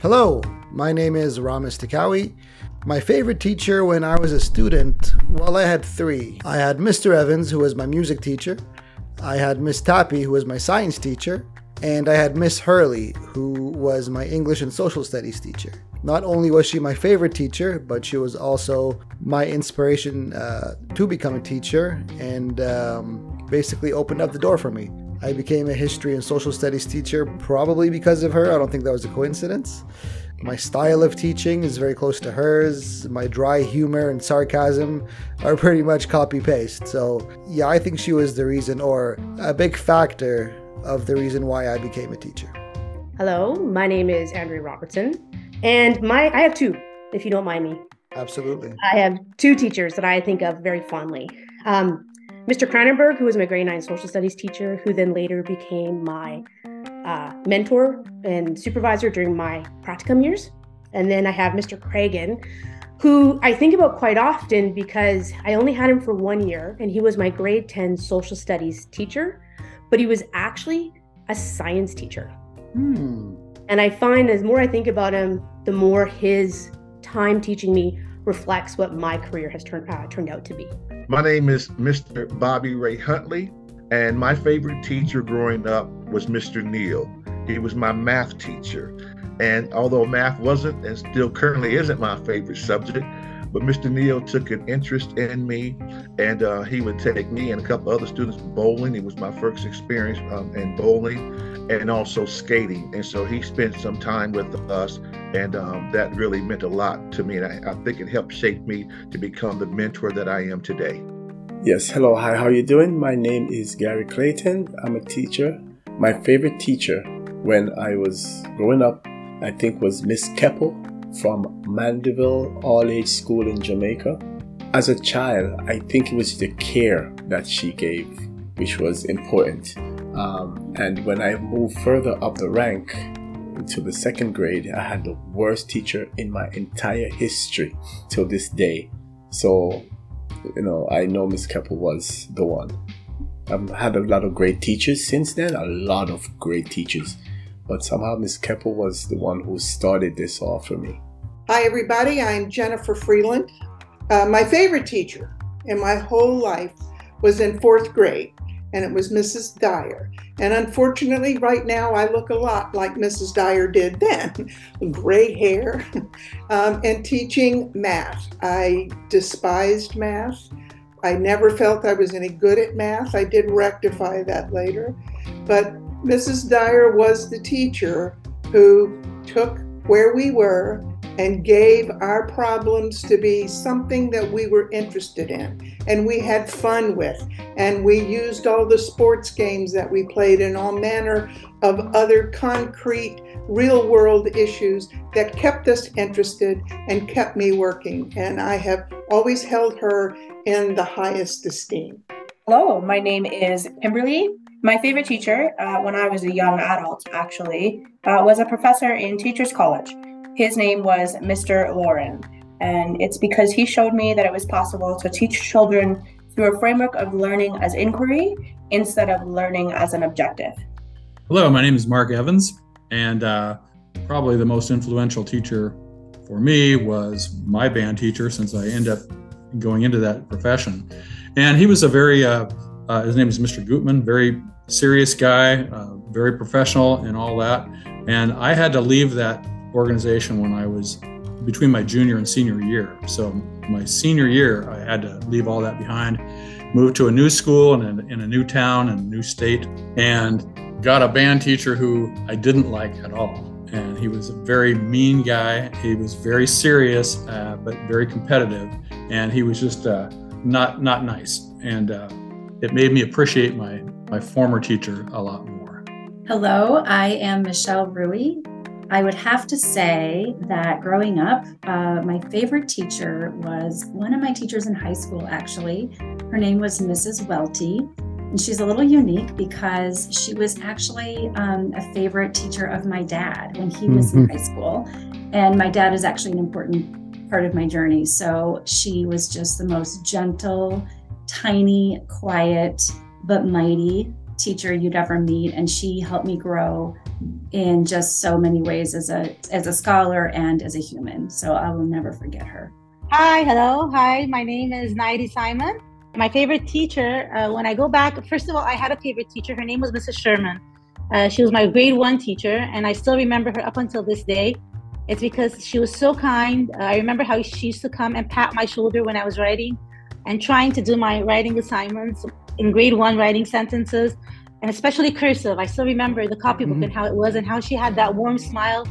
Hello, my name is Ramis Takawi. My favorite teacher when I was a student, well, I had three. I had Mr. Evans, who was my music teacher. I had Miss Tappy, who was my science teacher. And I had Miss Hurley, who was my English and social studies teacher. Not only was she my favorite teacher, but she was also my inspiration uh, to become a teacher and um, basically opened up the door for me. I became a history and social studies teacher probably because of her. I don't think that was a coincidence. My style of teaching is very close to hers. My dry humor and sarcasm are pretty much copy paste. So, yeah, I think she was the reason or a big factor of the reason why I became a teacher. Hello, my name is Andrea Robertson, and my I have two, if you don't mind me. Absolutely. I have two teachers that I think of very fondly. Um, Mr. Cranenberg, who was my grade nine social studies teacher, who then later became my uh, mentor and supervisor during my practicum years. And then I have Mr. Cragen, who I think about quite often because I only had him for one year and he was my grade 10 social studies teacher, but he was actually a science teacher. Hmm. And I find as more I think about him, the more his time teaching me reflects what my career has turned uh, turned out to be. My name is Mr. Bobby Ray Huntley, and my favorite teacher growing up was Mr. Neal. He was my math teacher. And although math wasn't and still currently isn't my favorite subject, but Mr. Neal took an interest in me, and uh, he would take me and a couple other students bowling. It was my first experience um, in bowling and also skating. And so he spent some time with us, and um, that really meant a lot to me. And I, I think it helped shape me to become the mentor that I am today. Yes, hello, hi, how are you doing? My name is Gary Clayton. I'm a teacher. My favorite teacher when I was growing up, I think, was Miss Keppel from Mandeville All Age School in Jamaica. As a child, I think it was the care that she gave, which was important. Um, and when I moved further up the rank into the second grade, I had the worst teacher in my entire history till this day. So, you know, I know Miss Keppel was the one. I've had a lot of great teachers since then, a lot of great teachers. But somehow Miss Keppel was the one who started this all for me. Hi, everybody. I'm Jennifer Freeland. Uh, my favorite teacher in my whole life was in fourth grade, and it was Mrs. Dyer. And unfortunately, right now, I look a lot like Mrs. Dyer did then gray hair um, and teaching math. I despised math. I never felt I was any good at math. I did rectify that later. But Mrs. Dyer was the teacher who took where we were and gave our problems to be something that we were interested in and we had fun with. And we used all the sports games that we played and all manner of other concrete, real world issues that kept us interested and kept me working. And I have always held her in the highest esteem. Hello, my name is Kimberly. My favorite teacher, uh, when I was a young adult, actually, uh, was a professor in Teachers College. His name was Mr. Lauren, and it's because he showed me that it was possible to teach children through a framework of learning as inquiry instead of learning as an objective. Hello, my name is Mark Evans, and uh, probably the most influential teacher for me was my band teacher since I ended up going into that profession. And he was a very uh, uh, his name is Mr. Gutman, very serious guy, uh, very professional and all that. And I had to leave that organization when I was between my junior and senior year. So my senior year, I had to leave all that behind, move to a new school and in, a new town and new state, and got a band teacher who I didn't like at all. And he was a very mean guy. He was very serious, uh, but very competitive, and he was just uh, not not nice. And uh, it made me appreciate my my former teacher a lot more. Hello, I am Michelle Rui. I would have to say that growing up, uh, my favorite teacher was one of my teachers in high school, actually. Her name was Mrs. Welty. And she's a little unique because she was actually um, a favorite teacher of my dad when he was mm-hmm. in high school. And my dad is actually an important part of my journey. So she was just the most gentle, tiny, quiet, but mighty teacher you'd ever meet. And she helped me grow in just so many ways as a as a scholar and as a human. So I will never forget her. Hi, hello, hi. My name is Naidi Simon. My favorite teacher, uh, when I go back, first of all, I had a favorite teacher. Her name was Mrs. Sherman. Uh, she was my grade one teacher, and I still remember her up until this day. It's because she was so kind. Uh, I remember how she used to come and pat my shoulder when I was writing and trying to do my writing assignments in grade one, writing sentences, and especially cursive. I still remember the copybook mm-hmm. and how it was, and how she had that warm smile.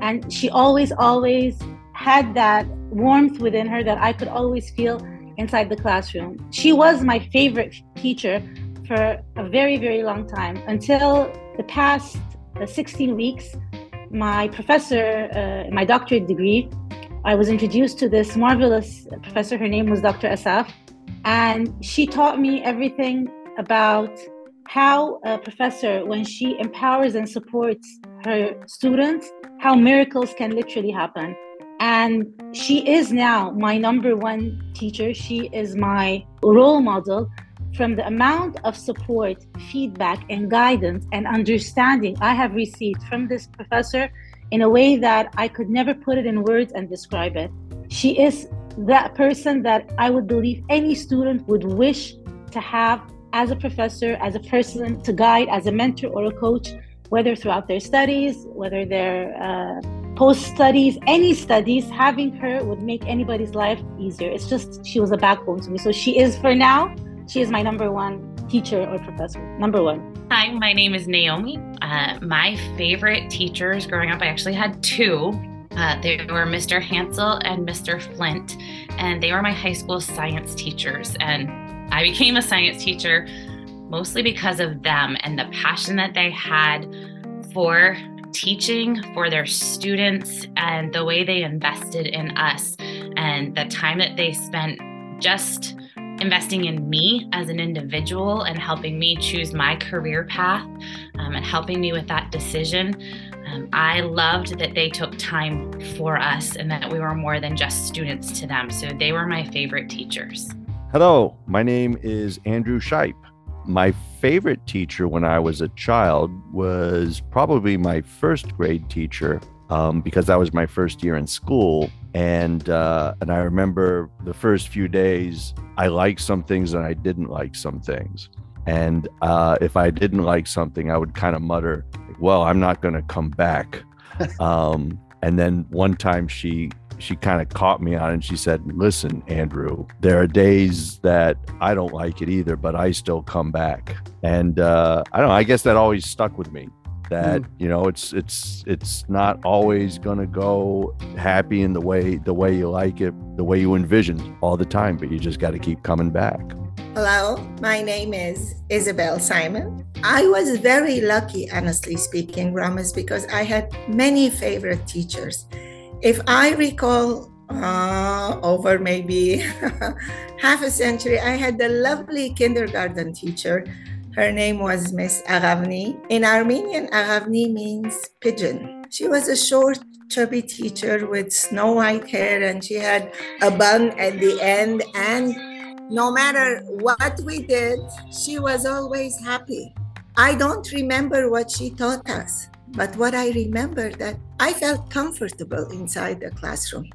And she always, always had that warmth within her that I could always feel inside the classroom. She was my favorite teacher for a very, very long time until the past uh, 16 weeks. My professor, uh, my doctorate degree, I was introduced to this marvelous professor. Her name was Dr. Asaf, and she taught me everything about how a professor, when she empowers and supports her students, how miracles can literally happen. And she is now my number one teacher. She is my role model from the amount of support, feedback, and guidance and understanding I have received from this professor in a way that I could never put it in words and describe it. She is that person that I would believe any student would wish to have as a professor, as a person to guide, as a mentor or a coach, whether throughout their studies, whether they're uh, post studies, any studies, having her would make anybody's life easier. It's just she was a backbone to me. So she is for now, she is my number one teacher or professor. Number one. Hi, my name is Naomi. Uh, my favorite teachers growing up, I actually had two. Uh, they were Mr. Hansel and Mr. Flint, and they were my high school science teachers. And I became a science teacher mostly because of them and the passion that they had for teaching for their students and the way they invested in us and the time that they spent just investing in me as an individual and helping me choose my career path um, and helping me with that decision. Um, I loved that they took time for us and that we were more than just students to them. So they were my favorite teachers. Hello, my name is Andrew Shipe. My favorite teacher when I was a child was probably my first grade teacher um, because that was my first year in school. And uh, and I remember the first few days, I liked some things and I didn't like some things. And uh, if I didn't like something, I would kind of mutter, "Well, I'm not going to come back." um, and then one time she she kind of caught me on it and she said, Listen, Andrew, there are days that I don't like it either, but I still come back. And uh, I don't know, I guess that always stuck with me that mm. you know it's it's it's not always going to go happy in the way the way you like it the way you envision all the time but you just got to keep coming back hello my name is isabel simon i was very lucky honestly speaking Ramis, because i had many favorite teachers if I recall, uh, over maybe half a century, I had a lovely kindergarten teacher. Her name was Miss Aravni. In Armenian, Aravni means pigeon. She was a short, chubby teacher with snow white hair, and she had a bun at the end. And no matter what we did, she was always happy. I don't remember what she taught us, but what I remember that I felt comfortable inside the classroom.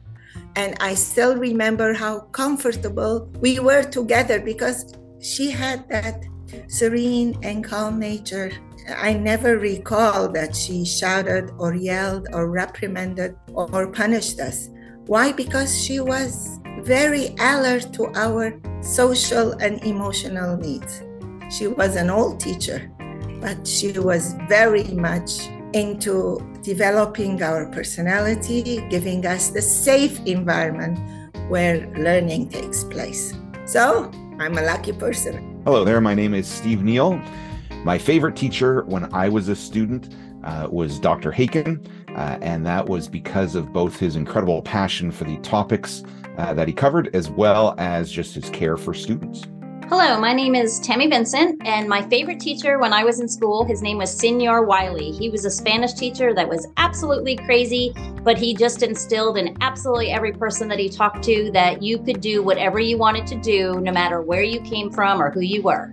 And I still remember how comfortable we were together because she had that serene and calm nature. I never recall that she shouted or yelled or reprimanded or punished us. Why? Because she was very alert to our social and emotional needs. She was an old teacher, but she was very much into developing our personality, giving us the safe environment where learning takes place. So I'm a lucky person. Hello there. My name is Steve Neal. My favorite teacher when I was a student uh, was Dr. Haken, uh, and that was because of both his incredible passion for the topics uh, that he covered, as well as just his care for students. Hello, my name is Tammy Vincent, and my favorite teacher when I was in school, his name was Senor Wiley. He was a Spanish teacher that was absolutely crazy, but he just instilled in absolutely every person that he talked to that you could do whatever you wanted to do, no matter where you came from or who you were.